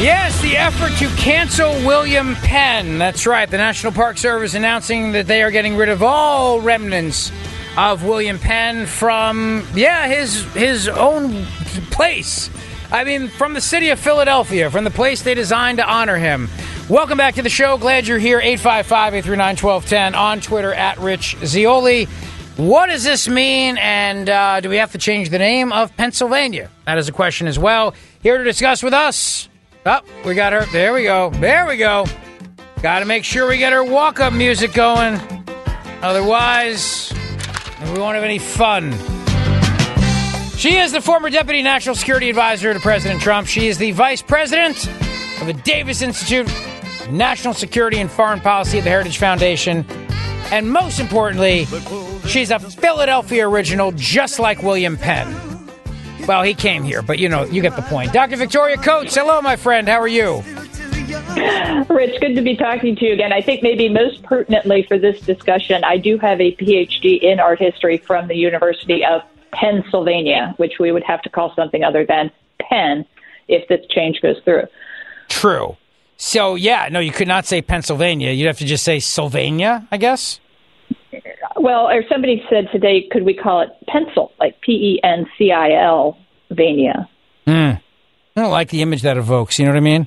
Yes, the effort to cancel William Penn. That's right. The National Park Service announcing that they are getting rid of all remnants of William Penn from yeah, his his own place. I mean, from the city of Philadelphia, from the place they designed to honor him. Welcome back to the show. Glad you're here. 855-839-1210 on Twitter at Rich Zeoli. What does this mean, and uh, do we have to change the name of Pennsylvania? That is a question as well. Here to discuss with us, Oh, we got her. There we go. There we go. Got to make sure we get her walk up music going. Otherwise, we won't have any fun. She is the former Deputy National Security Advisor to President Trump. She is the Vice President of the Davis Institute National Security and Foreign Policy at the Heritage Foundation. And most importantly, she's a Philadelphia original, just like William Penn. Well, he came here, but you know, you get the point. Dr. Victoria Coates, hello, my friend. How are you? Rich, good to be talking to you again. I think maybe most pertinently for this discussion, I do have a PhD in art history from the University of Pennsylvania, which we would have to call something other than Penn if this change goes through. True. So, yeah, no, you could not say Pennsylvania. You'd have to just say Sylvania, I guess. Well, or somebody said today, could we call it pencil, like P E N C I L, Vania? Mm. I don't like the image that evokes. You know what I mean?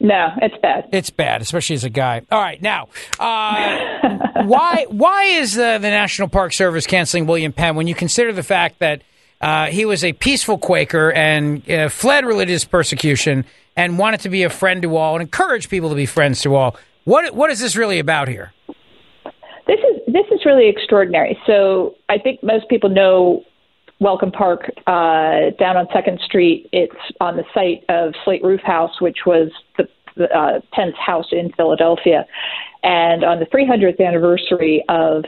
No, it's bad. It's bad, especially as a guy. All right, now, uh, why why is the, the National Park Service canceling William Penn when you consider the fact that uh, he was a peaceful Quaker and uh, fled religious persecution and wanted to be a friend to all and encourage people to be friends to all? What what is this really about here? This is this is really extraordinary. So I think most people know Welcome Park uh, down on Second Street. It's on the site of Slate Roof House, which was the, the uh, Penn's house in Philadelphia. And on the 300th anniversary of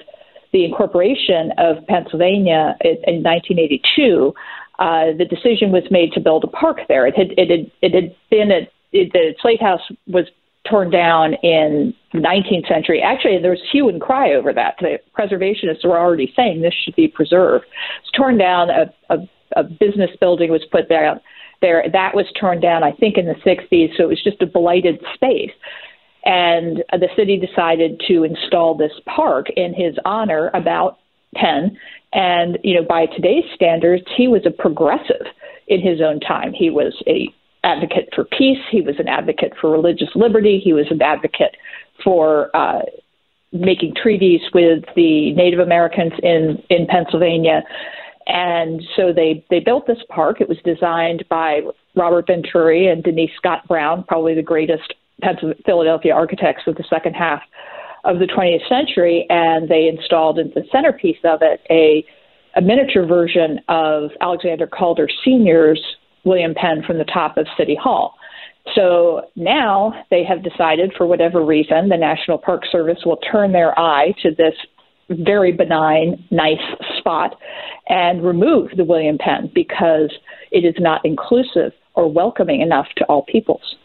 the incorporation of Pennsylvania in, in 1982, uh, the decision was made to build a park there. It had it had it had been a it, the Slate House was torn down in the 19th century. Actually, there was hue and cry over that. The preservationists were already saying this should be preserved. It's torn down. A, a, a business building was put there. There, that was torn down. I think in the 60s. So it was just a blighted space. And the city decided to install this park in his honor about Penn. And you know, by today's standards, he was a progressive in his own time. He was a advocate for peace. He was an advocate for religious liberty. He was an advocate for uh, making treaties with the Native Americans in in Pennsylvania. And so they they built this park. It was designed by Robert Venturi and Denise Scott Brown, probably the greatest Philadelphia architects of the second half of the 20th century. And they installed in the centerpiece of it a a miniature version of Alexander Calder Sr.'s William Penn from the top of City Hall. So now they have decided, for whatever reason, the National Park Service will turn their eye to this very benign, nice spot and remove the William Penn because it is not inclusive or welcoming enough to all peoples.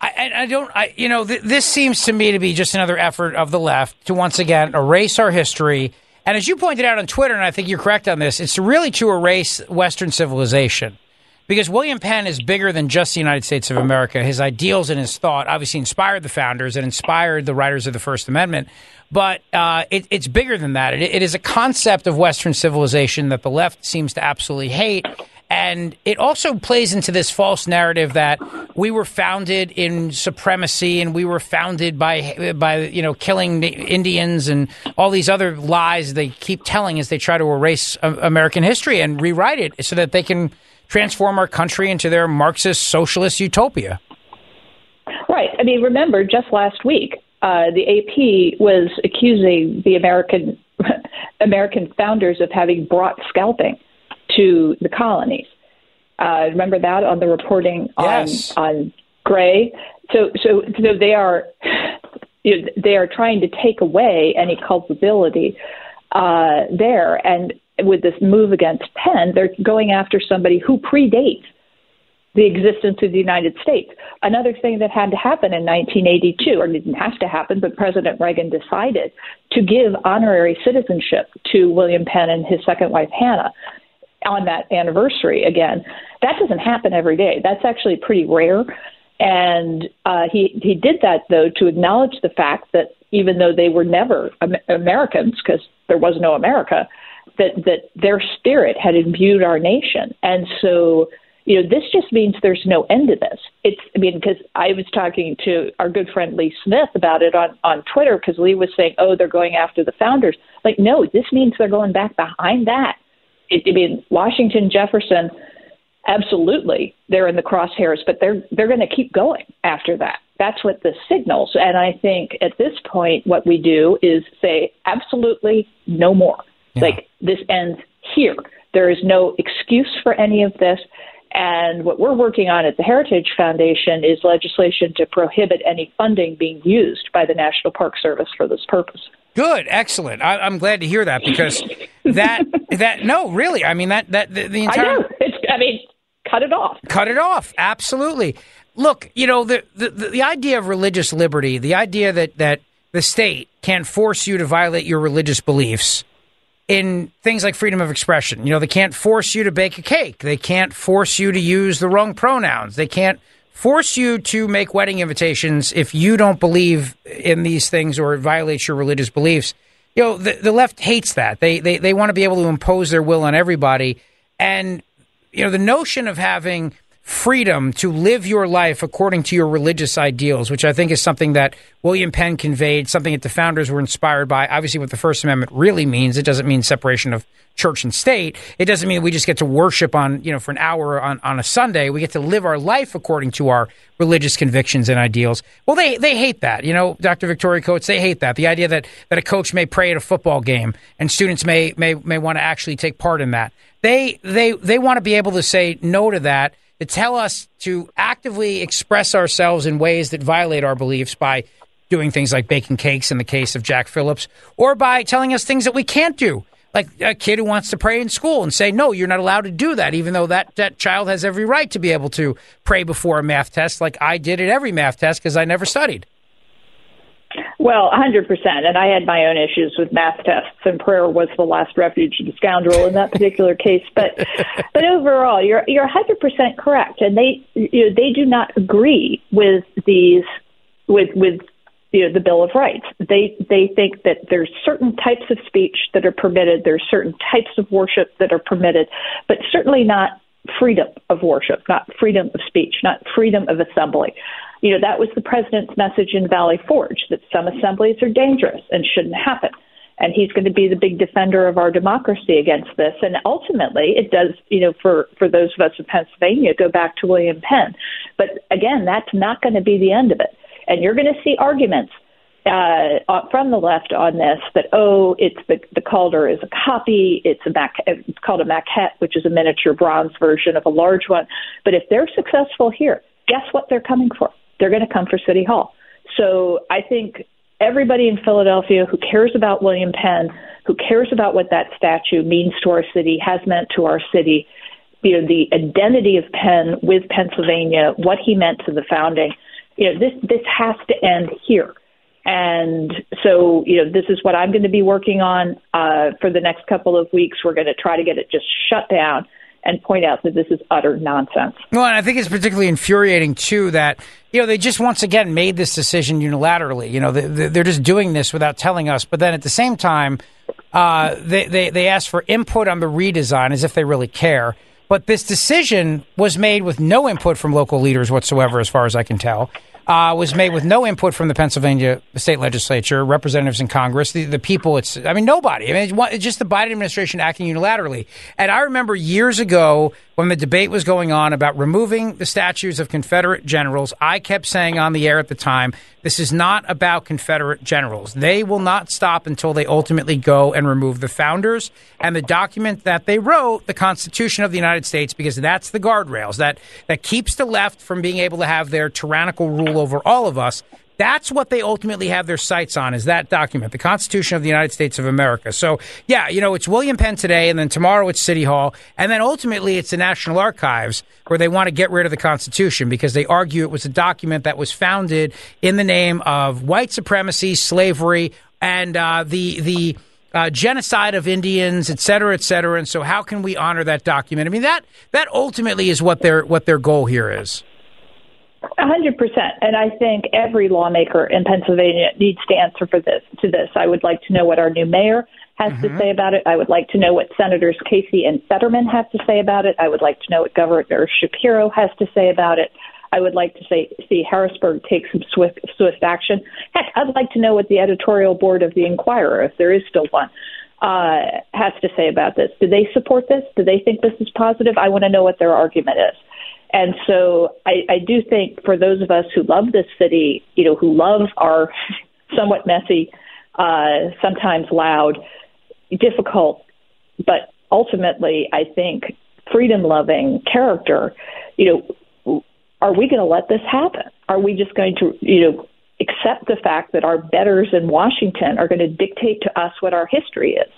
I, I don't, I, you know, th- this seems to me to be just another effort of the left to once again erase our history. And as you pointed out on Twitter, and I think you're correct on this, it's really to erase Western civilization because William Penn is bigger than just the United States of America. His ideals and his thought obviously inspired the founders and inspired the writers of the First Amendment. But uh, it, it's bigger than that. It, it is a concept of Western civilization that the left seems to absolutely hate. And it also plays into this false narrative that we were founded in supremacy and we were founded by by you know killing Indians and all these other lies they keep telling as they try to erase American history and rewrite it so that they can transform our country into their Marxist socialist utopia. Right. I mean, remember just last week, uh, the AP was accusing the American American founders of having brought scalping to the colonies. Uh, remember that on the reporting on yes. on Gray. So so so they are you know, they are trying to take away any culpability uh, there, and with this move against Penn, they're going after somebody who predates the existence of the United States. Another thing that had to happen in 1982, or didn't have to happen, but President Reagan decided to give honorary citizenship to William Penn and his second wife, Hannah, on that anniversary again. That doesn't happen every day. That's actually pretty rare. And uh, he he did that though to acknowledge the fact that even though they were never Americans, because there was no America, that that their spirit had imbued our nation, and so you know, this just means there's no end to this. It's, I mean, because I was talking to our good friend Lee Smith about it on, on Twitter because Lee was saying, oh, they're going after the founders. Like, no, this means they're going back behind that. It, I mean, Washington, Jefferson, absolutely, they're in the crosshairs, but they're they're going to keep going after that. That's what this signals. And I think at this point, what we do is say, absolutely no more. Yeah. Like, this ends here. There is no excuse for any of this. And what we're working on at the Heritage Foundation is legislation to prohibit any funding being used by the National Park Service for this purpose. Good, excellent. I, am glad to hear that because that that no, really, I mean that that the, the entire. I know. It's, I mean, cut it off. Cut it off. Absolutely. Look, you know the, the the idea of religious liberty, the idea that that the state can force you to violate your religious beliefs in things like freedom of expression. You know, they can't force you to bake a cake. They can't force you to use the wrong pronouns. They can't force you to make wedding invitations if you don't believe in these things or it violates your religious beliefs. You know, the, the left hates that. They, they, they want to be able to impose their will on everybody. And, you know, the notion of having freedom to live your life according to your religious ideals, which I think is something that William Penn conveyed, something that the founders were inspired by. Obviously, what the First Amendment really means, it doesn't mean separation of church and state. It doesn't mean we just get to worship on, you know, for an hour on, on a Sunday. We get to live our life according to our religious convictions and ideals. Well, they, they hate that. You know, Dr. Victoria Coates, they hate that. The idea that, that a coach may pray at a football game and students may, may, may want to actually take part in that. They, they, they want to be able to say no to that to tell us to actively express ourselves in ways that violate our beliefs by doing things like baking cakes in the case of Jack Phillips, or by telling us things that we can't do. Like a kid who wants to pray in school and say, no, you're not allowed to do that, even though that, that child has every right to be able to pray before a math test, like I did at every math test because I never studied. Well, 100%. And I had my own issues with math tests, and prayer was the last refuge of the scoundrel in that particular case. But, but overall, you're you're 100% correct. And they you know, they do not agree with these with with you know, the Bill of Rights. They they think that there's certain types of speech that are permitted. There's certain types of worship that are permitted, but certainly not freedom of worship, not freedom of speech, not freedom of assembly you know, that was the president's message in Valley Forge that some assemblies are dangerous and shouldn't happen. And he's going to be the big defender of our democracy against this. And ultimately, it does, you know, for, for those of us in Pennsylvania, go back to William Penn. But again, that's not going to be the end of it. And you're going to see arguments uh, from the left on this that oh, it's the the Calder is a copy. It's a mac. It's called a maquette, which is a miniature bronze version of a large one. But if they're successful here, guess what they're coming for? They're going to come for City Hall. So I think everybody in Philadelphia who cares about William Penn, who cares about what that statue means to our city, has meant to our city, you know, the identity of Penn with Pennsylvania, what he meant to the founding, you know, this this has to end here. And so, you know, this is what I'm going to be working on uh, for the next couple of weeks. We're going to try to get it just shut down and point out that this is utter nonsense. Well, and I think it's particularly infuriating too that you know they just once again made this decision unilaterally. You know, they, are just doing this without telling us. But then at the same time, uh, they, they they ask for input on the redesign as if they really care. But this decision was made with no input from local leaders whatsoever, as far as I can tell uh, was made with no input from the Pennsylvania state legislature, representatives in Congress, the, the people. It's, I mean, nobody. I mean, it's, it's just the Biden administration acting unilaterally. And I remember years ago when the debate was going on about removing the statues of Confederate generals, I kept saying on the air at the time, this is not about Confederate generals. They will not stop until they ultimately go and remove the founders and the document that they wrote, the Constitution of the United States, because that's the guardrails that, that keeps the left from being able to have their tyrannical rule over all of us. That's what they ultimately have their sights on is that document, the Constitution of the United States of America. So, yeah, you know, it's William Penn today, and then tomorrow it's City Hall, and then ultimately it's the National Archives where they want to get rid of the Constitution because they argue it was a document that was founded in the name of white supremacy, slavery, and uh, the the uh, genocide of Indians, et cetera, et cetera. And so, how can we honor that document? I mean, that that ultimately is what their what their goal here is. A hundred percent, and I think every lawmaker in Pennsylvania needs to answer for this. To this, I would like to know what our new mayor has mm-hmm. to say about it. I would like to know what Senators Casey and Fetterman have to say about it. I would like to know what Governor Shapiro has to say about it. I would like to say, see Harrisburg take some swift, swift action. Heck, I'd like to know what the editorial board of the Inquirer, if there is still one, uh, has to say about this. Do they support this? Do they think this is positive? I want to know what their argument is. And so I, I do think for those of us who love this city, you know, who love our somewhat messy, uh, sometimes loud, difficult, but ultimately, I think freedom loving character, you know, are we going to let this happen? Are we just going to, you know, accept the fact that our betters in Washington are going to dictate to us what our history is?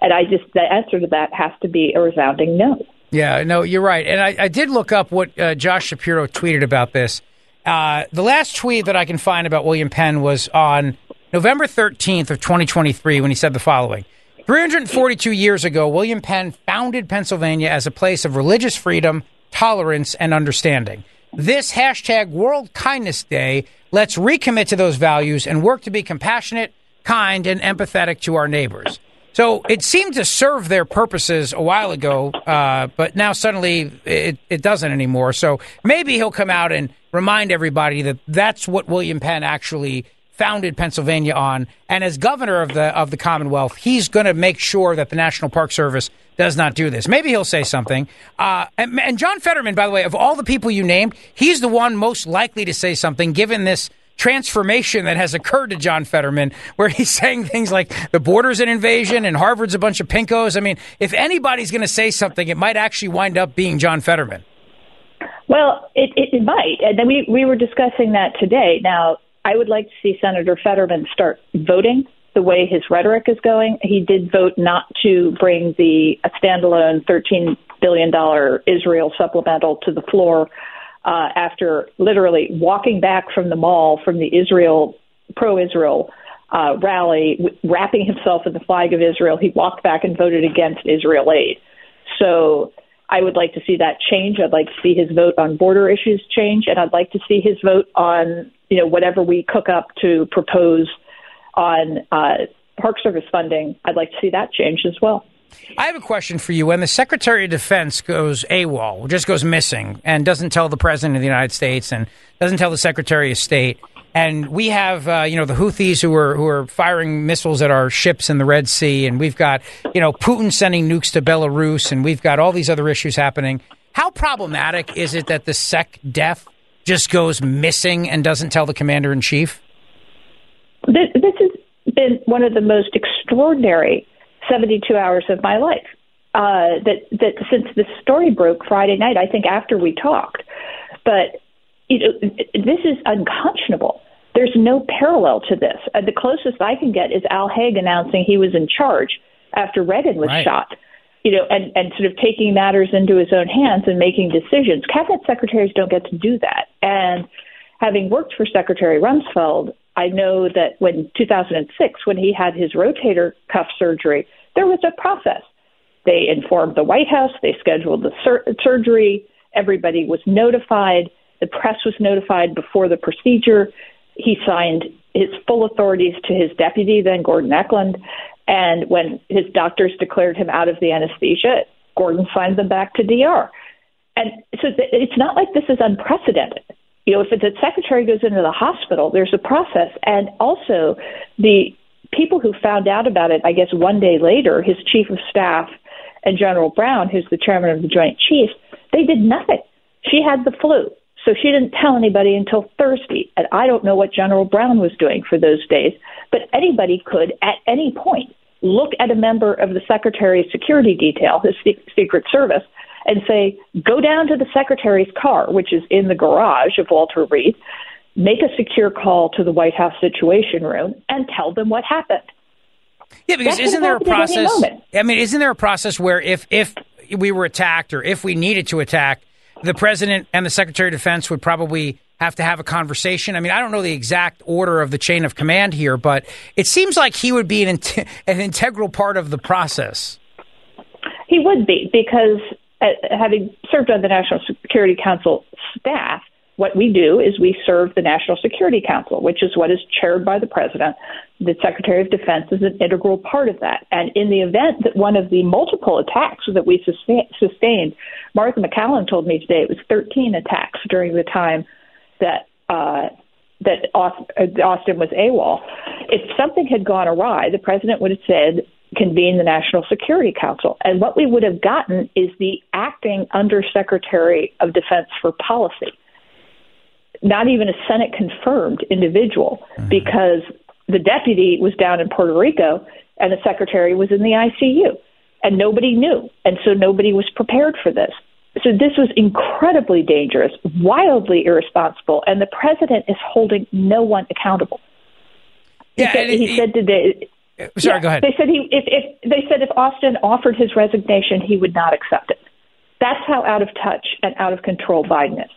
And I just, the answer to that has to be a resounding no. Yeah, no, you're right. And I, I did look up what uh, Josh Shapiro tweeted about this. Uh, the last tweet that I can find about William Penn was on November 13th of 2023 when he said the following. 342 years ago, William Penn founded Pennsylvania as a place of religious freedom, tolerance, and understanding. This hashtag World Kindness Day let's recommit to those values and work to be compassionate, kind, and empathetic to our neighbors. So it seemed to serve their purposes a while ago, uh, but now suddenly it, it doesn't anymore. So maybe he'll come out and remind everybody that that's what William Penn actually founded Pennsylvania on. And as governor of the of the Commonwealth, he's going to make sure that the National Park Service does not do this. Maybe he'll say something. Uh, and, and John Fetterman, by the way, of all the people you named, he's the one most likely to say something, given this transformation that has occurred to John Fetterman, where he's saying things like the border's an invasion and Harvard's a bunch of pinkos. I mean, if anybody's going to say something, it might actually wind up being John Fetterman. Well, it, it, might. And then we, we were discussing that today. Now, I would like to see Senator Fetterman start voting the way his rhetoric is going. He did vote not to bring the standalone $13 billion Israel supplemental to the floor uh, after literally walking back from the mall from the Israel pro Israel uh, rally, w- wrapping himself in the flag of Israel. He walked back and voted against Israel aid. So I would like to see that change. I'd like to see his vote on border issues change, and I'd like to see his vote on you know whatever we cook up to propose on uh, Park Service funding. I'd like to see that change as well. I have a question for you. When the Secretary of Defense goes AWOL, just goes missing, and doesn't tell the President of the United States and doesn't tell the Secretary of State, and we have uh, you know the Houthis who are who are firing missiles at our ships in the Red Sea, and we've got you know Putin sending nukes to Belarus, and we've got all these other issues happening. How problematic is it that the Sec Def just goes missing and doesn't tell the Commander in Chief? This, this has been one of the most extraordinary 72 hours of my life. Uh, that that since the story broke Friday night, I think after we talked, but you know, this is unconscionable. There's no parallel to this. Uh, the closest I can get is Al Haig announcing he was in charge after Reagan was right. shot. You know, and and sort of taking matters into his own hands and making decisions. Cabinet secretaries don't get to do that. And having worked for Secretary Rumsfeld, I know that when 2006, when he had his rotator cuff surgery, there was a process. They informed the White House, they scheduled the sur- surgery, everybody was notified, the press was notified before the procedure. He signed his full authorities to his deputy, then Gordon England. And when his doctors declared him out of the anesthesia, Gordon signed them back to DR. And so it's not like this is unprecedented. You know, if the secretary goes into the hospital, there's a process. And also, the people who found out about it, I guess one day later, his chief of staff and General Brown, who's the chairman of the Joint Chiefs, they did nothing. She had the flu. So she didn't tell anybody until Thursday. And I don't know what General Brown was doing for those days, but anybody could at any point look at a member of the Secretary's security detail, his Secret Service, and say, go down to the Secretary's car, which is in the garage of Walter Reed, make a secure call to the White House Situation Room, and tell them what happened. Yeah, because That isn't there a could happen at any process? I mean, isn't there a process where if if we were attacked or if we needed to attack, the president and the secretary of defense would probably have to have a conversation? I mean, I don't know the exact order of the chain of command here, but it seems like he would be an an integral part of the process. He would be because having served on the National Security Council staff, what we do is we serve the National Security Council, which is what is chaired by the president. The Secretary of Defense is an integral part of that. And in the event that one of the multiple attacks that we sustain, sustained, Martha MacCallum told me today it was 13 attacks during the time that uh, that uh, Austin was AWOL. If something had gone awry, the president would have said, convene the National Security Council. And what we would have gotten is the acting Undersecretary of Defense for Policy, not even a Senate confirmed individual, mm-hmm. because the deputy was down in Puerto Rico and the secretary was in the ICU. And nobody knew. And so nobody was prepared for this. So this was incredibly dangerous, wildly irresponsible, and the president is holding no one accountable. He Yeah, said, it- he said today. Sorry, yeah, go ahead. They said he if, if they said if Austin offered his resignation, he would not accept it. That's how out of touch and out of control Biden is.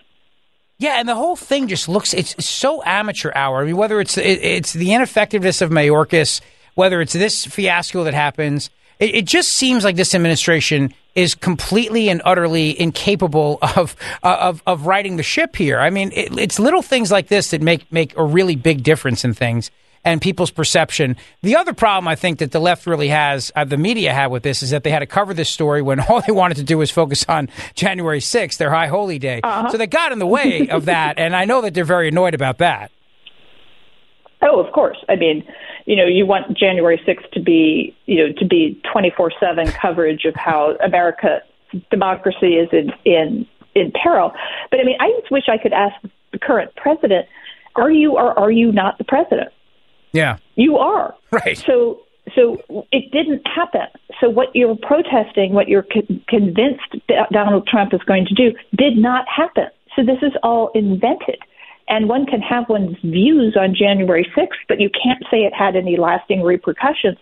Yeah, and the whole thing just looks it's so amateur hour. I mean, whether it's it, it's the ineffectiveness of Mayorkas, whether it's this fiasco that happens, it, it just seems like this administration is completely and utterly incapable of uh, of of righting the ship here. I mean, it, it's little things like this that make make a really big difference in things and people's perception. The other problem I think that the left really has, uh, the media had with this, is that they had to cover this story when all they wanted to do was focus on January 6th, their high holy day. So they got in the way of that, and I know that they're very annoyed about that. Oh, of course. I mean, you know, you want January 6th to be, you know, to be 24/7 coverage of how America democracy is in in in peril. But I mean, I just wish I could ask the current president, are you or are you not the president? Yeah. You are. Right. So so it didn't happen. So what you're protesting, what you're con- convinced Donald Trump is going to do, did not happen. So this is all invented. And one can have one's views on January 6th, but you can't say it had any lasting repercussions.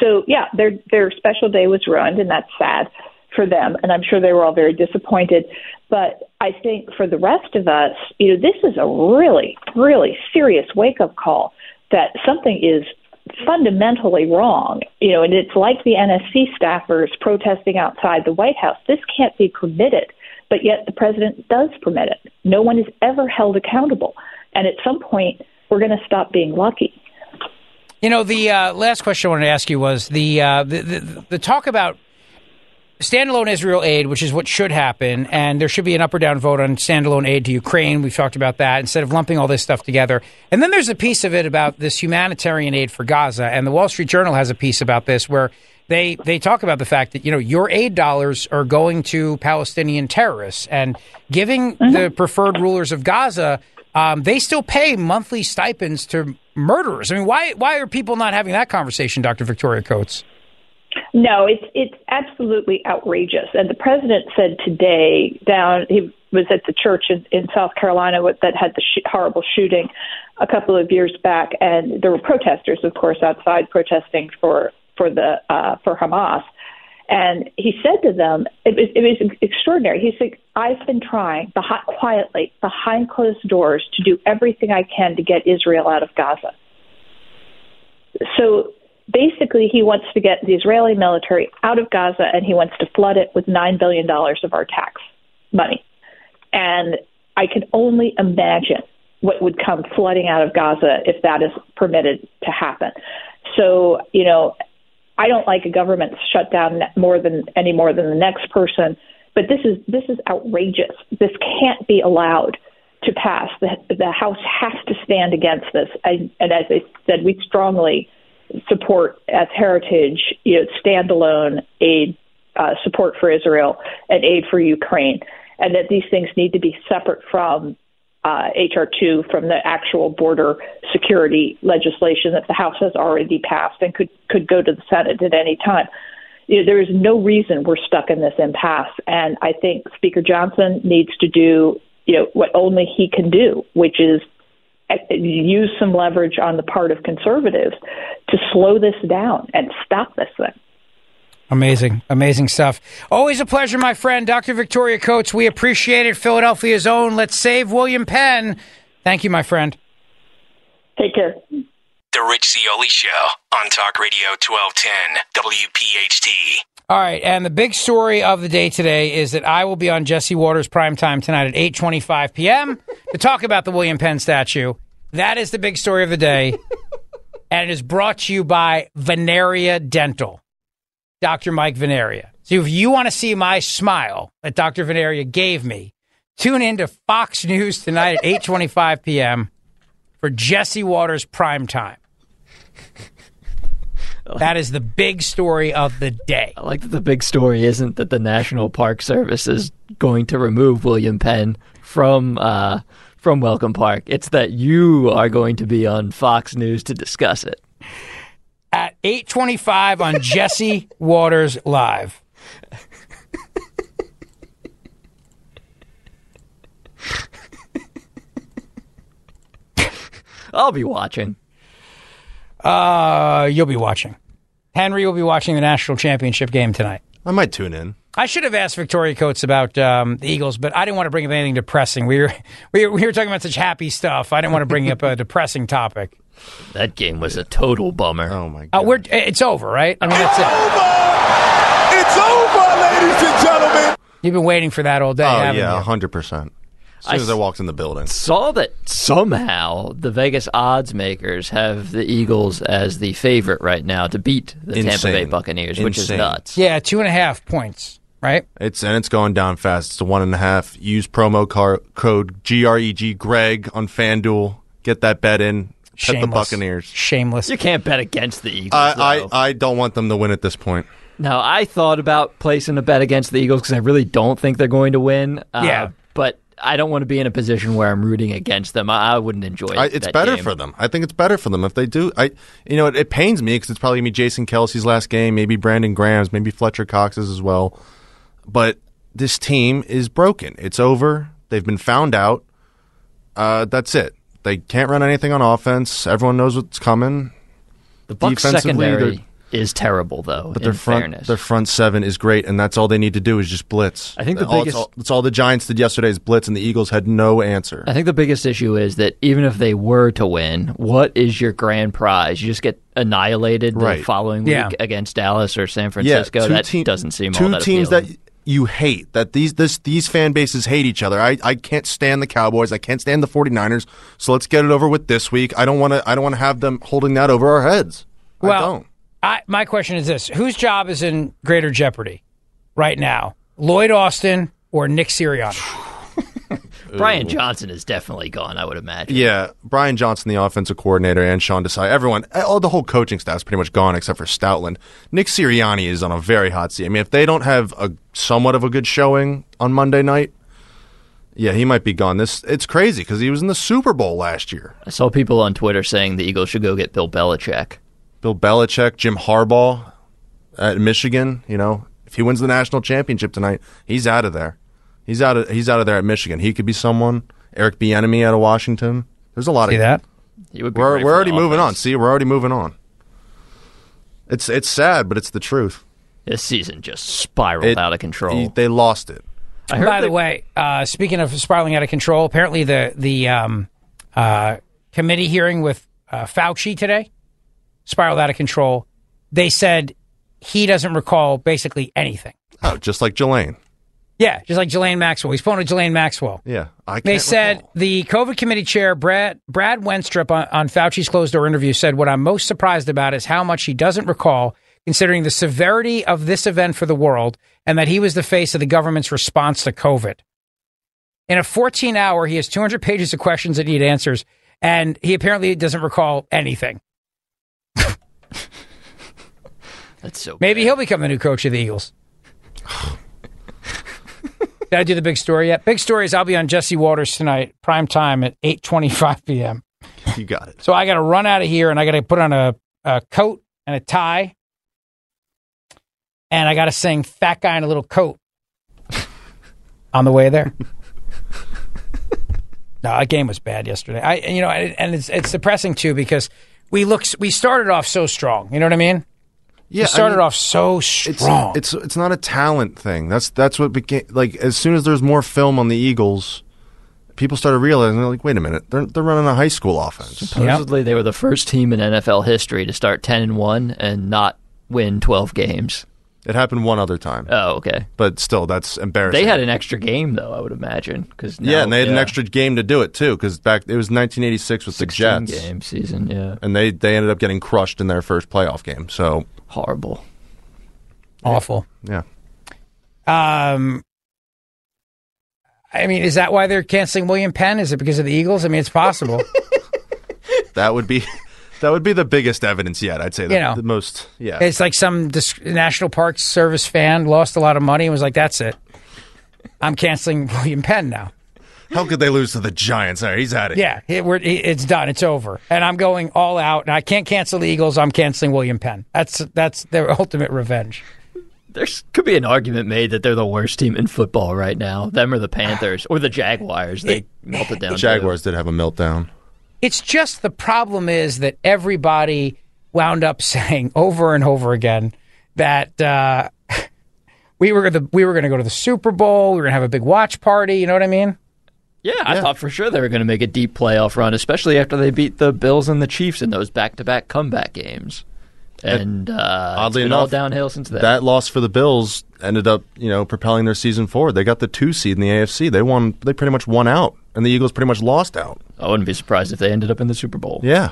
So yeah, their their special day was ruined, and that's sad for them. And I'm sure they were all very disappointed. But I think for the rest of us, you know, this is a really, really serious wake up call that something is fundamentally wrong. You know, and it's like the NSC staffers protesting outside the White House. This can't be permitted, but yet the president does permit it. No one is ever held accountable. And at some point, we're going to stop being lucky. You know, the uh, last question I wanted to ask you was the, uh, the, the the talk about standalone Israel aid, which is what should happen, and there should be an up or down vote on standalone aid to Ukraine. We've talked about that instead of lumping all this stuff together. And then there's a piece of it about this humanitarian aid for Gaza, and the Wall Street Journal has a piece about this where they they talk about the fact that you know your aid dollars are going to Palestinian terrorists and giving the preferred rulers of Gaza. Um, they still pay monthly stipends to murderers. I mean, why why are people not having that conversation, Dr. Victoria Coates? No, it's it's absolutely outrageous. And the president said today down he was at the church in, in South Carolina that had the sh- horrible shooting a couple of years back, and there were protesters, of course, outside protesting for for the uh, for Hamas. And he said to them, it was, it was extraordinary. He said, I've been trying behind, quietly, behind closed doors, to do everything I can to get Israel out of Gaza. So basically, he wants to get the Israeli military out of Gaza and he wants to flood it with $9 billion of our tax money. And I can only imagine what would come flooding out of Gaza if that is permitted to happen. So, you know, I don't like a government shut down more than any more than the next person, but this is this is outrageous. This can't be allowed to pass. The, the House has to stand against this. And, and as I said, we strongly support as Heritage, you know, standalone aid, uh, support for Israel, and aid for Ukraine, and that these things need to be separate from uh, HR2 from the actual border security legislation that the House has already passed and could could go to the Senate at any time. You know, there is no reason we're stuck in this impasse, and I think Speaker Johnson needs to do you know what only he can do, which is use some leverage on the part of conservatives to slow this down and stop this thing. Amazing, amazing stuff. Always a pleasure, my friend, Dr. Victoria Coates. We appreciate it. Philadelphia's own. Let's save William Penn. Thank you, my friend. Take care. The Rich Zeoli Show on Talk Radio 1210 WPHT. All right, and the big story of the day today is that I will be on Jesse Watters primetime tonight at 8:25 p.m. to talk about the William Penn statue. That is the big story of the day, and it is brought to you by Veneria Dental. Dr. Mike Veneria. So if you want to see my smile that Dr. Veneria gave me, tune in to Fox News tonight at 8:25 p.m. for Jesse Watters prime time. That is the big story of the day. I like that the big story isn't that the National Park Service is going to remove William Penn from uh, from Welcome Park. It's that you are going to be on Fox News to discuss it. At 8:25 on Jesse Watters Live. I'll be watching. Uh, you'll be watching. Henry will be watching the national championship game tonight. I might tune in. I should have asked Victoria Coates about um, the Eagles, but I didn't want to bring up anything depressing. We were, we were we were talking about such happy stuff. I didn't want to bring up a depressing topic. That game was a total bummer. Oh my god. Uh, we're it's over, right? I mean, that's it. It's over, ladies and gentlemen. You've been waiting for that all day, oh haven't yeah, you? hundred percent. As soon I as I s- walked in the building. Saw that somehow the Vegas odds makers have the Eagles as the favorite right now to beat the Tampa Bay Insane. Buccaneers, which is nuts. Yeah, two and a half points, right? It's and it's going down fast. It's a one and a half. Use promo car, code GREG Greg on FanDuel. Get that bet in. Bet the Shameless. Buccaneers. Shameless. You can't bet against the Eagles. I. I I don't want them to win at this point. Now, I thought about placing a bet against the Eagles because I really don't think they're going to win. Uh, Yeah. But I don't want to be in a position where I'm rooting against them. I, I wouldn't enjoy I, it's better game. for them. I think it's better for them if they do. I, you know, it, it pains me because it's probably gonna be Jason Kelce's last game, maybe Brandon Graham's, maybe Fletcher Cox's as well. But this team is broken. It's over. They've been found out. Uh, that's it. They can't run anything on offense. Everyone knows what's coming. The Bucks secondary is terrible, though. But in their front, fairness, their front seven is great, and that's all they need to do is just blitz. I think the all, biggest- That's all, that's all the Giants did yesterday is blitz, and the Eagles had no answer. I think the biggest issue is that even if they were to win, what is your grand prize? You just get annihilated the Right. following week against Dallas or San Francisco. two that team- doesn't seem two all that teams appealing. that you hate that these this these fan bases hate each other. I, I can't stand the Cowboys. I can't stand the 49ers. So let's get it over with this week. I don't want to I don't want to have them holding that over our heads. I Well, don't. I, my question is this: Whose job is in greater jeopardy right now, Lloyd Austin or Nick Sirianni? Brian Johnson is definitely gone. I would imagine. Yeah, Brian Johnson, the offensive coordinator, and Sean Desai, everyone, eh, all the whole coaching staff's pretty much gone except for Stoutland. Nick Sirianni is on a very hot seat. I mean, if they don't have a somewhat of a good showing on Monday night, yeah, he might be gone. This it's crazy because he was in the Super Bowl last year. I saw people on Twitter saying the Eagles should go get Bill Belichick. Bill Belichick, Jim Harbaugh at Michigan. You know, if he wins the national championship tonight, he's out of there. He's out of he's out of there at Michigan. He could be someone. Eric Bieniemy out of Washington. There's a lot See of that? He would be We're we're already an moving on. See, we're already moving on. It's it's sad, but it's the truth. This season just spiraled It- out of control. he- they lost it. I heard By the way, uh, speaking of spiraling out of control, apparently the the um, uh, committee hearing with uh, Fauci today spiraled out of control. They said he doesn't recall basically anything. Oh, just like Ghislaine. Yeah, just like Ghislaine Maxwell. He's pulling a Ghislaine Maxwell. Yeah, I can't They said recall. the COVID committee chair, Brad, Brad Wenstrup, on, on Fauci's closed door interview, said, What I'm most surprised about is how much he doesn't recall, considering the severity of this event for the world and that he was the face of the government's response to COVID. In a 14 hour, he has 200 pages of questions that need answers, and he apparently doesn't recall anything. That's so. Maybe he'll become the new coach of the Eagles. Did I do the big story yet? Big story is I'll be on Jesse Watters tonight, prime time at 8.25 p.m. You got it. So I got to run out of here and I got to put on a, a coat and a tie. And I got to sing Fat Guy in a Little Coat on the way there. no, that game was bad yesterday. I, you know, and it's, it's depressing too because we look, we started off so strong. You know what I mean? Yeah, we started I mean, off so It's strong. it's it's not a talent thing. That's that's what became like as soon as there's more film on the Eagles, people started realizing they're like, wait a minute, they're they're running a high school offense. Supposedly, they were the first team in NFL history to start ten and one and not win twelve games. It happened one other time, Oh, okay. but still, that's embarrassing. They had an extra game though, I would imagine, because yeah, and they had an extra game to do it too because back it was 1986 with the Jets, game season. Yeah, and they they ended up getting crushed in their first playoff game. So horrible. awful. yeah, Um, I mean, is that why they're canceling William Penn? Is it because of the Eagles? I mean, it's possible. that would be that would be the biggest evidence yet. I'd say the, You know. the most. Yeah, it's like some dis- National Park Service fan lost a lot of money and was like, "That's it, I'm canceling William Penn now." how could they lose to the Giants? All right, he's at it. Yeah, it, we're, it- it's done. It's over, and I'm going all out. And I can't cancel the Eagles. I'm canceling William Penn. That's that's their ultimate revenge. There could be an argument made that they're the worst team in football right now. Them or the Panthers or the Jaguars. They melted down. The too. Jaguars did have a meltdown. It's just the problem is that everybody wound up saying over and over again that uh, we were the we were going to go to the Super Bowl. We were going to have a big watch party. You know what I mean? Yeah, I thought for sure they were going to make a deep playoff run, especially after they beat the Bills and the Chiefs in those back-to-back comeback games. And uh, Oddly it's been enough, all downhill since then. That loss for the Bills ended up, you know, propelling their season forward. They got the two seed in the AFC. They won. They pretty much won out, and the Eagles pretty much lost out. I wouldn't be surprised if they ended up in the Super Bowl. Yeah,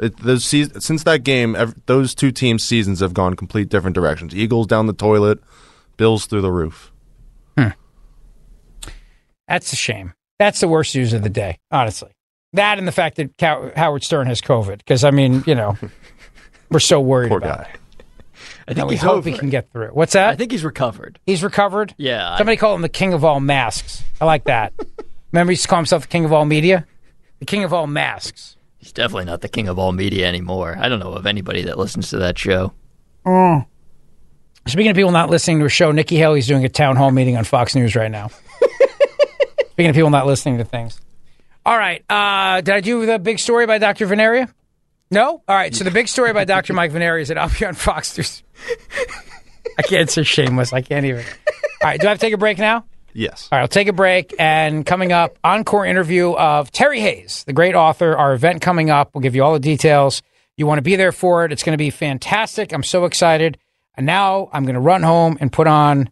it, those seas- since that game, ev- those two teams' seasons have gone complete different directions. Eagles down the toilet, Bills through the roof. Hmm. That's a shame. That's the worst news of the day, honestly. That and the fact that Cow- Howard Stern has COVID, because I mean, you know, we're so worried Poor about guy. it. I And think we he's hope over he can get through. What's that? I think he's recovered. he's recovered. Yeah, I- Somebody call him the king of all masks. I like that. Remember, he used to call himself the king of all media, the king of all masks. He's definitely not the king of all media anymore. I don't know of anybody that listens to that show. Speaking of people not listening to a show, Nikki Haley's doing a town hall meeting on Fox News right now. Speaking of people not listening to things. All right. Uh, did I do the big story by Dr. Veneria? No? All right. So the big story by Dr. Mike Veneria is that I'll be on Fox News. I can't. It's so shameless. I can't even. All right. Do I have to take a break now? Yes. All right, I'll take a break. And coming up, encore interview of Terry Hayes, the great author. Our event coming up. We'll give you all the details. You want to be there for it. It's going to be fantastic. I'm so excited. And now I'm going to run home and put on,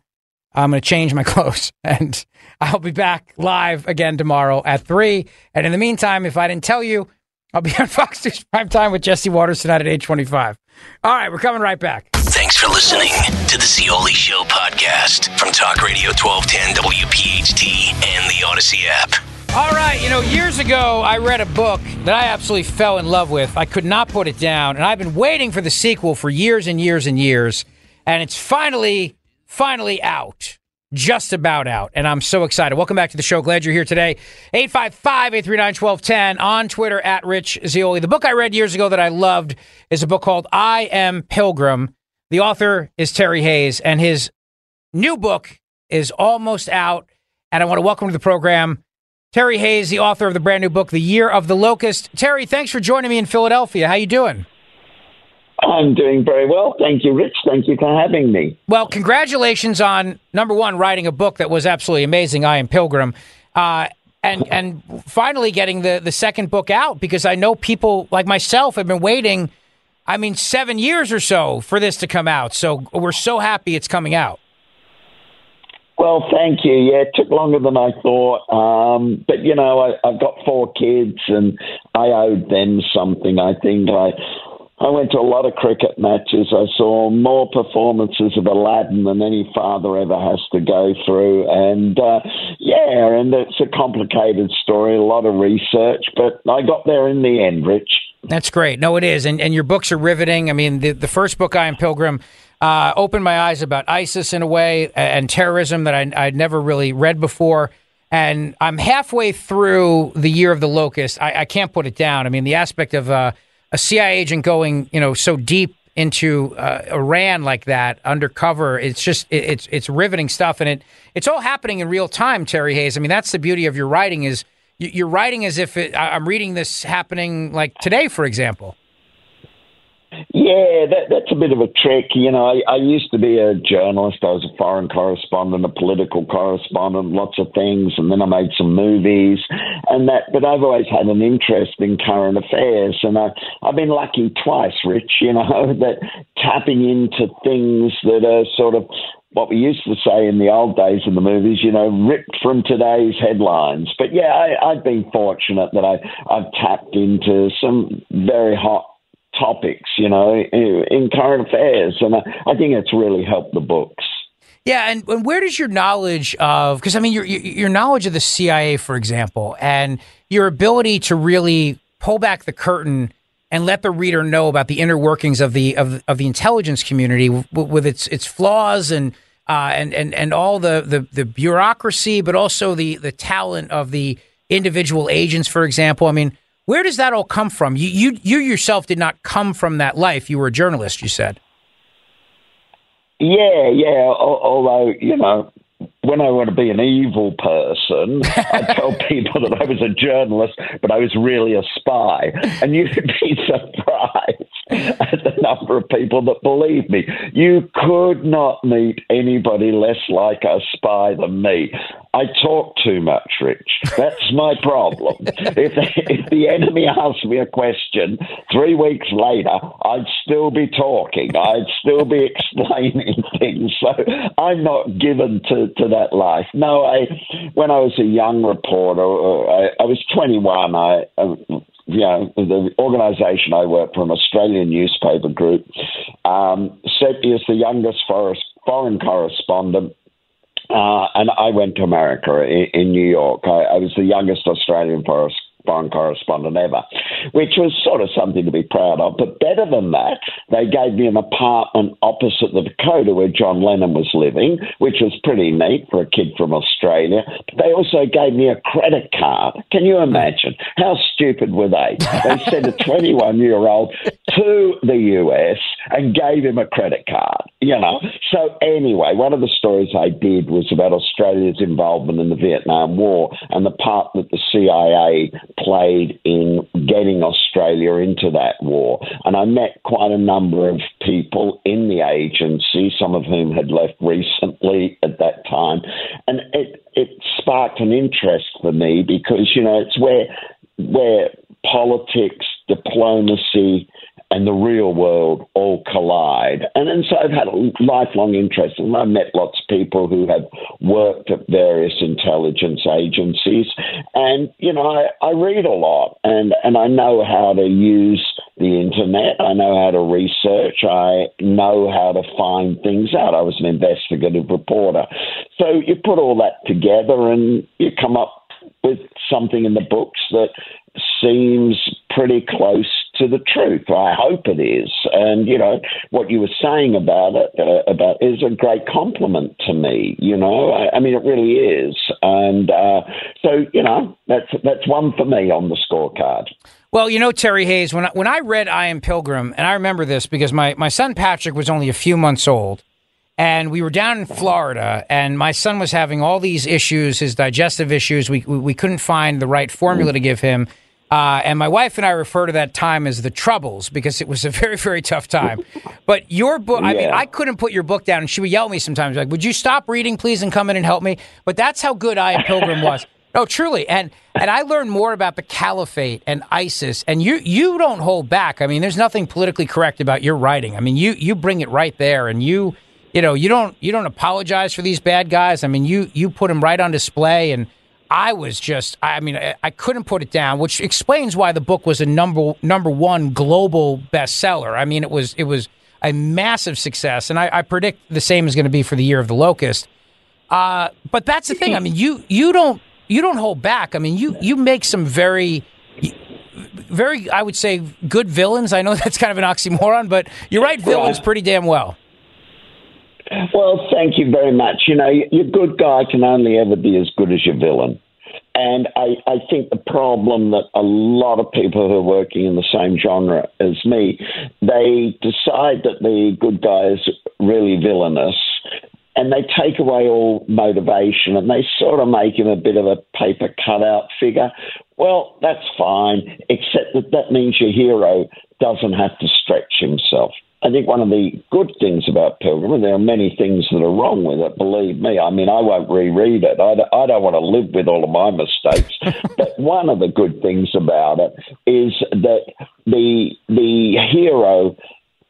I'm going to change my clothes. And I'll be back live again tomorrow at 3. And in the meantime, if I didn't tell you, I'll be on Fox News Prime Time with Jesse Watters tonight at 825. All right, we're coming right back. Thanks for listening to the Zeoli Show podcast from Talk Radio 1210 WPHT and the Audacy app. All right, you know, years ago, I read a book that I absolutely fell in love with. I could not put it down, and I've been waiting for the sequel for years and years and years, and it's finally, finally out. Just about out, and I'm so excited. Welcome back to the show. Glad you're here today. 855 839 1210 on Twitter at Rich Zeoli. The book I read years ago that I loved is a book called I Am Pilgrim. The author is Terry Hayes, and his new book is almost out. And I want to welcome to the program Terry Hayes, the author of the brand new book, The Year of the Locust. Terry, thanks for joining me in Philadelphia. How are you doing? I'm doing very well. Thank you, Rich. Thank you for having me. Well, congratulations on number one, writing a book that was absolutely amazing. I am Pilgrim, uh, and and finally getting the the second book out because I know people like myself have been waiting. I mean, seven years or so for this to come out. So we're so happy it's coming out. Well, thank you. Yeah, it took longer than I thought. Um, but, you know, I, I've got four kids and I owed them something. I think I, I went to a lot of cricket matches. I saw more performances of Aladdin than any father ever has to go through. And uh, yeah, and it's a complicated story, a lot of research, but I got there in the end, Rich. That's great. No, it is, and and your books are riveting. I mean, the the first book, I Am Pilgrim, uh, opened my eyes about ISIS in a way and terrorism that I, I'd never really read before. And I'm halfway through the Year of the Locust. I, I can't put it down. I mean, the aspect of uh, a CIA agent going, you know, so deep into uh, Iran like that undercover. It's just it, it's it's riveting stuff, and it it's all happening in real time. Terry Hayes. I mean, that's the beauty of your writing is you're writing as if it, I'm reading this happening like today, for example. Yeah, that, that's a bit of a trick. You know, I, I used to be a journalist. I was a foreign correspondent, a political correspondent, lots of things, and then I made some movies and that. But I've always had an interest in current affairs, and I, I've been lucky twice, Rich. You know, that tapping into things that are sort of what we used to say in the old days in the movies, you know, ripped from today's headlines. But yeah, I, have been fortunate that I, I've tapped into some very hot topics, you know, in, in current affairs. And I, I think it's really helped the books. Yeah, and, and where does your knowledge of because I mean your your knowledge of the CIA, for example, and your ability to really pull back the curtain and let the reader know about the inner workings of the of, of the intelligence community with, with its its flaws and uh, and and and all the, the the bureaucracy, but also the the talent of the individual agents, for example. I mean, where does that all come from? You, you, you yourself did not come from that life. You were a journalist, you said. Yeah, yeah. Although, you know, when I want to be an evil person, I tell people that I was a journalist, but I was really a spy. And you'd be surprised at the number of people that believe me. You could not meet anybody less like a spy than me. I talk too much, Rich. That's my problem. if, if the enemy asked me a question three weeks later, I'd still be talking. I'd still be explaining things. So I'm not given to, to that life. No, I when I was a young reporter, I, I was 21. I, uh, you know, the organisation I worked for, an Australian newspaper group, um, me as the youngest foreign correspondent. Uh, and I went to America in, in New York. I, I, was the youngest Australian forest foreign correspondent ever, which was sort of something to be proud of. But better than that, they gave me an apartment opposite the Dakota where John Lennon was living, which was pretty neat for a kid from Australia. But they also gave me a credit card. Can you imagine? How stupid were they? They sent a 21 year old to the US and gave him a credit card, you know. So, anyway, one of the stories I did was about Australia's involvement in the Vietnam War and the part that the CIA played in getting Australia into that war. And I met quite a number of people in the agency, some of whom had left recently at that time. And it, it sparked an interest for me because, you know, it's where where politics, diplomacy, and the real world all collide. And, and so I've had a lifelong interest, and I've met lots of people who have worked at various intelligence agencies. And, you know, I, I read a lot, and, and I know how to use the internet. I know how to research. I know how to find things out. I was an investigative reporter. So you put all that together and you come up with something in the books that seems pretty close to the truth. I hope it is. And you know what you were saying about it uh, about is a great compliment to me. You know, I, I mean it really is. And uh, so you know that's that's one for me on the scorecard. Well, you know, Terry Hayes, when I, when I read I Am Pilgrim, and I remember this because my, my son Patrick was only a few months old, and we were down in Florida, and my son was having all these issues, his digestive issues. We, we, we couldn't find the right formula to give him. Uh, and my wife and I refer to that time as the troubles because it was a very, very tough time. But your book, yeah. I mean, I couldn't put your book down, and she would yell at me sometimes, like, "Would you stop reading, please, and come in and help me?" But that's how good I Am Pilgrim was. Oh, truly, and and I learned more about the caliphate and ISIS, and you you don't hold back. I mean, there's nothing politically correct about your writing. I mean, you you bring it right there, and you you know you don't you don't apologize for these bad guys. I mean, you you put them right on display, and I was just, I mean, I, I couldn't put it down, which explains why the book was a number number one global bestseller. I mean, it was it was a massive success, and I, I predict the same is going to be for the year of the locust. Uh, but that's the thing. I mean, you you don't you don't hold back. I mean, you you make some very very, I would say, good villains. I know that's kind of an oxymoron, but you write villains pretty damn well. Well, thank you very much. You know, your good guy can only ever be as good as your villain. And I, I think the problem that a lot of people who are working in the same genre as me, they decide that the good guy is really villainous and they take away all motivation and they sort of make him a bit of a paper cutout figure. Well, that's fine, except that that means your hero doesn't have to stretch himself. I think one of the good things about Pilgrim, and there are many things that are wrong with it, believe me. I mean, I won't reread it. I, I don't want to live with all of my mistakes. but one of the good things about it is that the the hero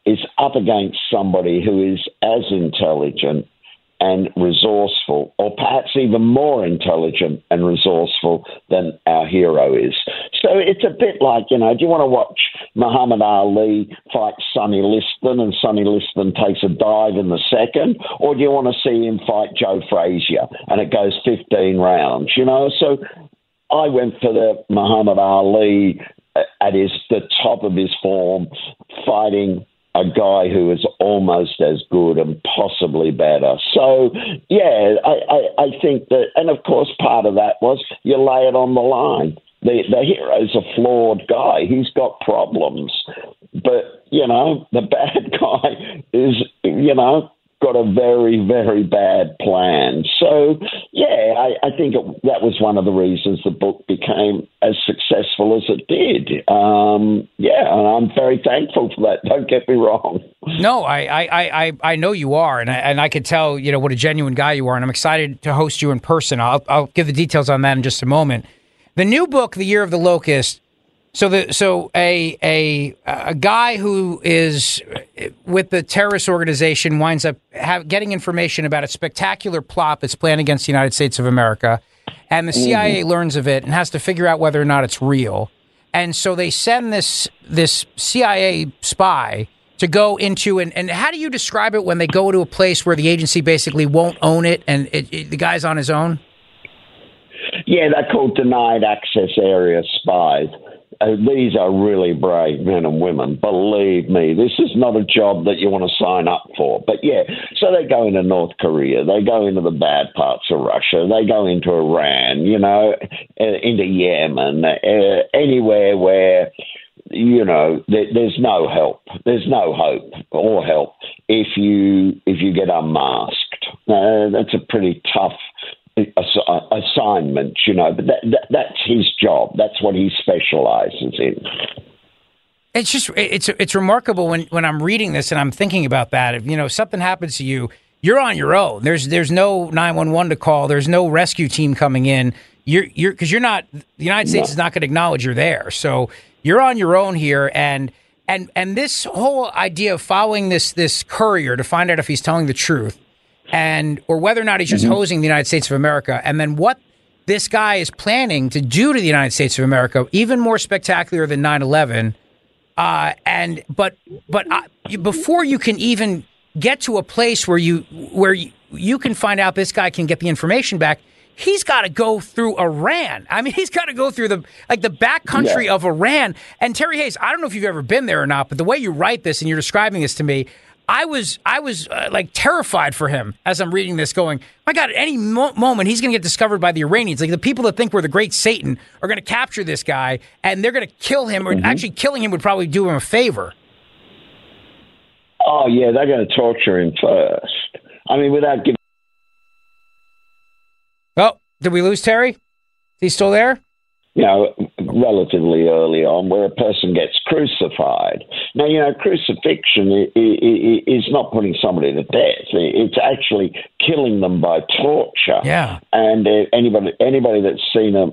is up against somebody who is as intelligent and resourceful, or perhaps even more intelligent and resourceful than our hero is. So it's a bit like, you know, do you want to watch Muhammad Ali fight Sonny Liston and Sonny Liston takes a dive in the second, or do you want to see him fight Joe Frazier and it goes 15 rounds, you know? So I went for the Muhammad Ali at his the top of his form, fighting a guy who is almost as good and possibly better. So, yeah, I, I, I think that, and of course, part of that was you lay it on the line. The, the hero's a flawed guy. He's got problems. But, you know, the bad guy is, you know, got a very, very bad plan. So, yeah, I, I think it, that was one of the reasons the book became as successful as it did. Um, yeah, and I'm very thankful for that. Don't get me wrong. No, I, I, I, I know you are, and I, and I could tell you know what a genuine guy you are, and I'm excited to host you in person. I'll, I'll give the details on that in just a moment. The new book, The Year of the Locust, so the so a a a guy who is with the terrorist organization winds up have, getting information about a spectacular plot that's planned against the United States of America, and the CIA mm-hmm. learns of it and has to figure out whether or not it's real. And so they send this this CIA spy to go into and, and how do you describe it when they go to a place where the agency basically won't own it and it, it, the guy's on his own? Yeah, they're called denied access area spies these are really brave men and women. Believe me, this is not a job that you want to sign up for. But yeah, so they go into North Korea, they go into the bad parts of Russia, they go into Iran, you know, uh, into Yemen, uh, anywhere where you know there, there's no help, there's no hope or help if you if you get unmasked. Uh, that's a pretty tough Uh, assignment, you know, but that, that, that's his job. That's what he specializes in. It's just it's it's remarkable when when I'm reading this and I'm thinking about that. If you know something happens to you, you're on your own. There's there's no 911 to call. There's no rescue team coming in. You're you're because you're not the United States no. is not going to acknowledge you're there. So you're on your own here and and and this whole idea of following this this courier to find out if he's telling the truth and or whether or not he's just mm-hmm. hosing the United States of America, and then what this guy is planning to do to the United States of America, even more spectacular than 9/11. Uh, and but but uh, before you can even get to a place where you where you, you can find out this guy can get the information back, he's got to go through Iran. I mean, he's got to go through the like the back country yeah. of Iran. And Terry Hayes, I don't know if you've ever been there or not, but the way you write this and you're describing this to me, I was I was uh, like terrified for him as I'm reading this, going, my God, at any mo- moment he's going to get discovered by the Iranians. Like the people that think we're the great Satan are going to capture this guy and they're going to kill him. Or mm-hmm. actually, killing him would probably do him a favor. Oh yeah, they're going to torture him first. I mean, without giving. Oh, did we lose Terry? He's still there? you know, relatively early on, where a person gets crucified. Now, you know, crucifixion is not putting somebody to death; it's actually killing them by torture. Yeah. And uh, anybody anybody that's seen a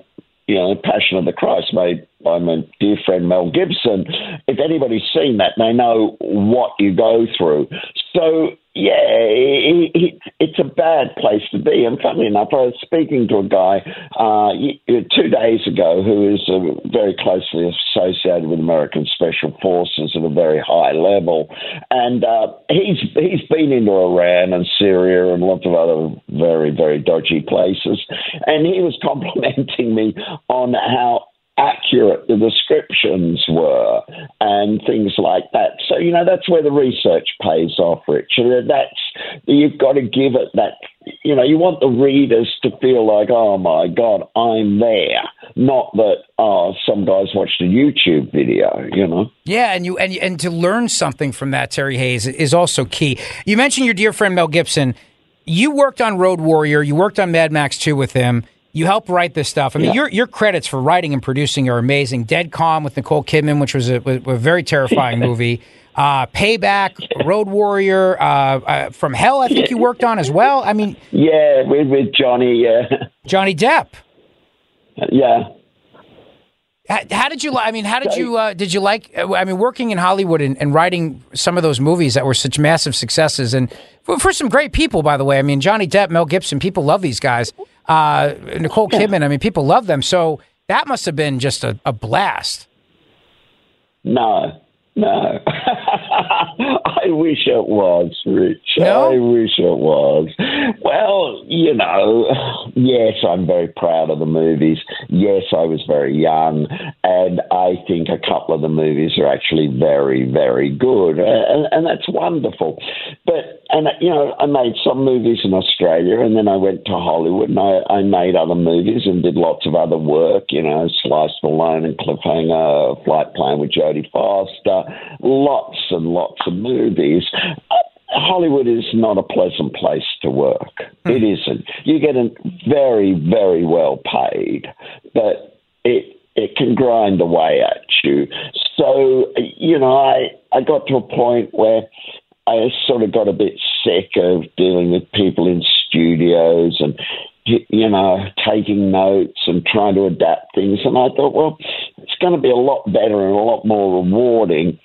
you know, Passion of the Christ made by my dear friend Mel Gibson. If anybody's seen that, they know what you go through. So yeah, it, it, it's a bad place to be. And funnily enough, I was speaking to a guy uh, two days ago who is uh, very closely associated with American Special Forces at a very high level, and uh, he's he's been into Iran and Syria and lots of other very very dodgy places, and he was complimenting me on how accurate the descriptions were and things like that. So, you know, that's where the research pays off, Richard. Uh, that's, you've got to give it that, you know, you want the readers to feel like, oh my God, I'm there. Not that, oh, some guys watched a YouTube video, you know? Yeah, and you and, and to learn something from that, Terry Hayes, is also key. You mentioned your dear friend Mel Gibson. You worked on Road Warrior, you worked on Mad Max 2 with him. You helped write this stuff. I mean, yeah. your your credits for writing and producing are amazing. Dead Calm with Nicole Kidman, which was a, a very terrifying movie. Uh, Payback, Road Warrior, uh, uh, From Hell. I think you worked on as well. I mean, yeah, with with Johnny, yeah, Johnny Depp. Yeah. How, how did you? I mean, how did you? Uh, did you like? Uh, I mean, working in Hollywood and, and, writing some of those movies that were such massive successes, and for, for, some great people, by the way. I mean, Johnny Depp, Mel Gibson, people love these guys. Uh, Nicole Kidman, I mean, people love them. So that must have been just a, a blast. No, no. Wish it was, Rich. No? I wish it was. Well, you know, yes, I'm very proud of the movies. Yes, I was very young, and I think a couple of the movies are actually very, very good, and, and that's wonderful. But and you know, I made some movies in Australia, and then I went to Hollywood, and I, I made other movies and did lots of other work. You know, Sliced Malone and Cliffhanger, Flight Plan with Jodie Foster, lots and lots of movies. Hollywood is not a pleasant place to work. Hmm. It isn't. You get very, very well paid, but it it can grind away at you. So you know, I I got to a point where I sort of got a bit sick of dealing with people in studios and you know taking notes and trying to adapt things. And I thought, well, it's going to be a lot better and a lot more rewarding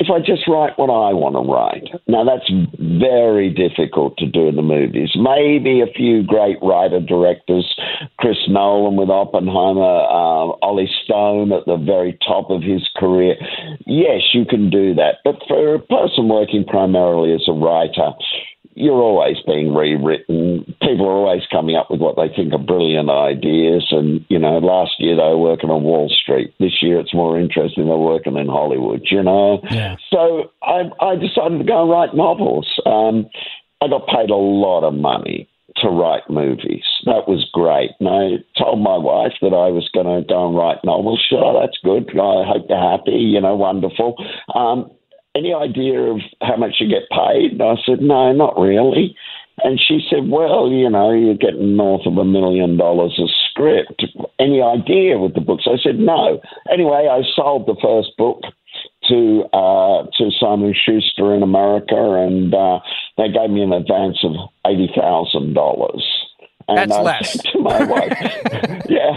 if I just write what I want to write. Now, that's very difficult to do in the movies. Maybe a few great writer directors, Chris Nolan with Oppenheimer, uh, Ollie Stone at the very top of his career. Yes, you can do that. But for a person working primarily as a writer, you're always being rewritten. People are always coming up with what they think are brilliant ideas. And, you know, last year they were working on Wall Street. This year it's more interesting they're working in Hollywood, you know? Yeah. So I, I decided to go and write novels. Um, I got paid a lot of money to write movies. That was great. And I told my wife that I was going to go and write novels. Sure, that's good. I hope you're happy, you know, wonderful. Um, any idea of how much you get paid? And I said, no, not really. And she said, well, you know, you're getting north of a million dollars a script. Any idea with the books? I said, no. Anyway, I sold the first book to uh, to Simon Schuster in America, and uh, they gave me an advance of eighty thousand dollars. And That's I less. to my wife, yeah,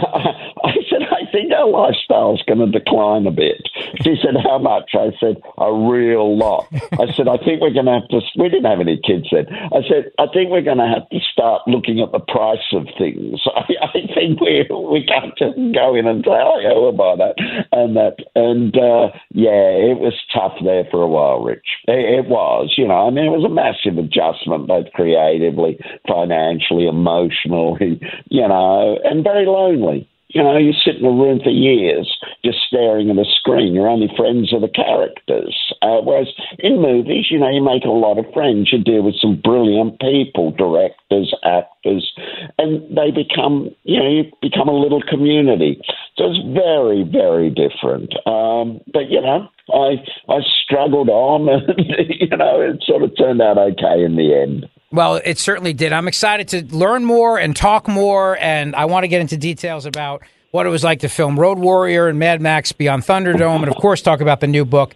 I said, I think our lifestyle is going to decline a bit. She said, How much? I said, A real lot. I said, I think we're going to have to, we didn't have any kids then. I said, I think we're going to have to start looking at the price of things. I, I think we we can't just go in and say, Oh, yeah, we'll buy that and that. And uh, yeah, it was tough there for a while, Rich. It, it was, you know, I mean, it was a massive adjustment, both creatively, financially, emotionally, you know, and very lonely. You know, you sit in a room for years just staring at a screen. You're only friends with the characters. Uh, whereas in movies, you know, you make a lot of friends. You deal with some brilliant people, directors, actors, and they become, you know, you become a little community. So it's very, very different. Um, but, you know, I, I struggled on and, you know, it sort of turned out okay in the end. Well, it certainly did. I'm excited to learn more and talk more, and I want to get into details about what it was like to film Road Warrior and Mad Max Beyond Thunderdome, and of course, talk about the new book,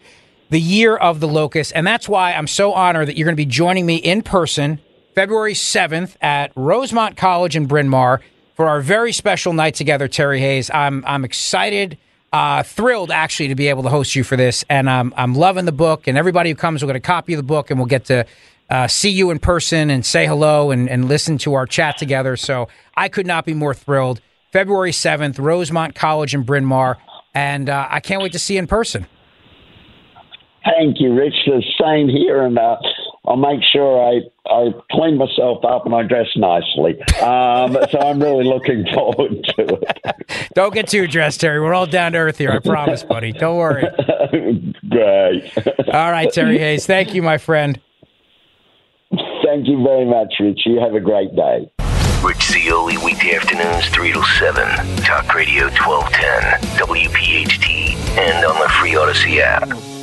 The Year of the Locust. And that's why I'm so honored that you're going to be joining me in person February 7th at Rosemont College in Bryn Mawr for our very special night together, Terry Hayes. I'm, I'm excited. Uh, thrilled actually to be able to host you for this, and um, I'm loving the book. And everybody who comes will get a copy of the book, and we'll get to uh, see you in person and say hello and, and listen to our chat together. So I could not be more thrilled. February 7th, Rosemont College in Bryn Mawr, and uh, I can't wait to see you in person. Thank you, Rich. The same here, and uh, I'll make sure I, I clean myself up and I dress nicely. Um, so I'm really looking forward to it. Don't get too dressed, Terry. We're all down to earth here. I promise, buddy. Don't worry. Great. All right, Terry Hayes. Thank you, my friend. Thank you very much, Rich. You have a great day. Rich Zeoli, weekday afternoons, 3 to 7. Talk Radio 1210, WPHT, and on the free Audacy app.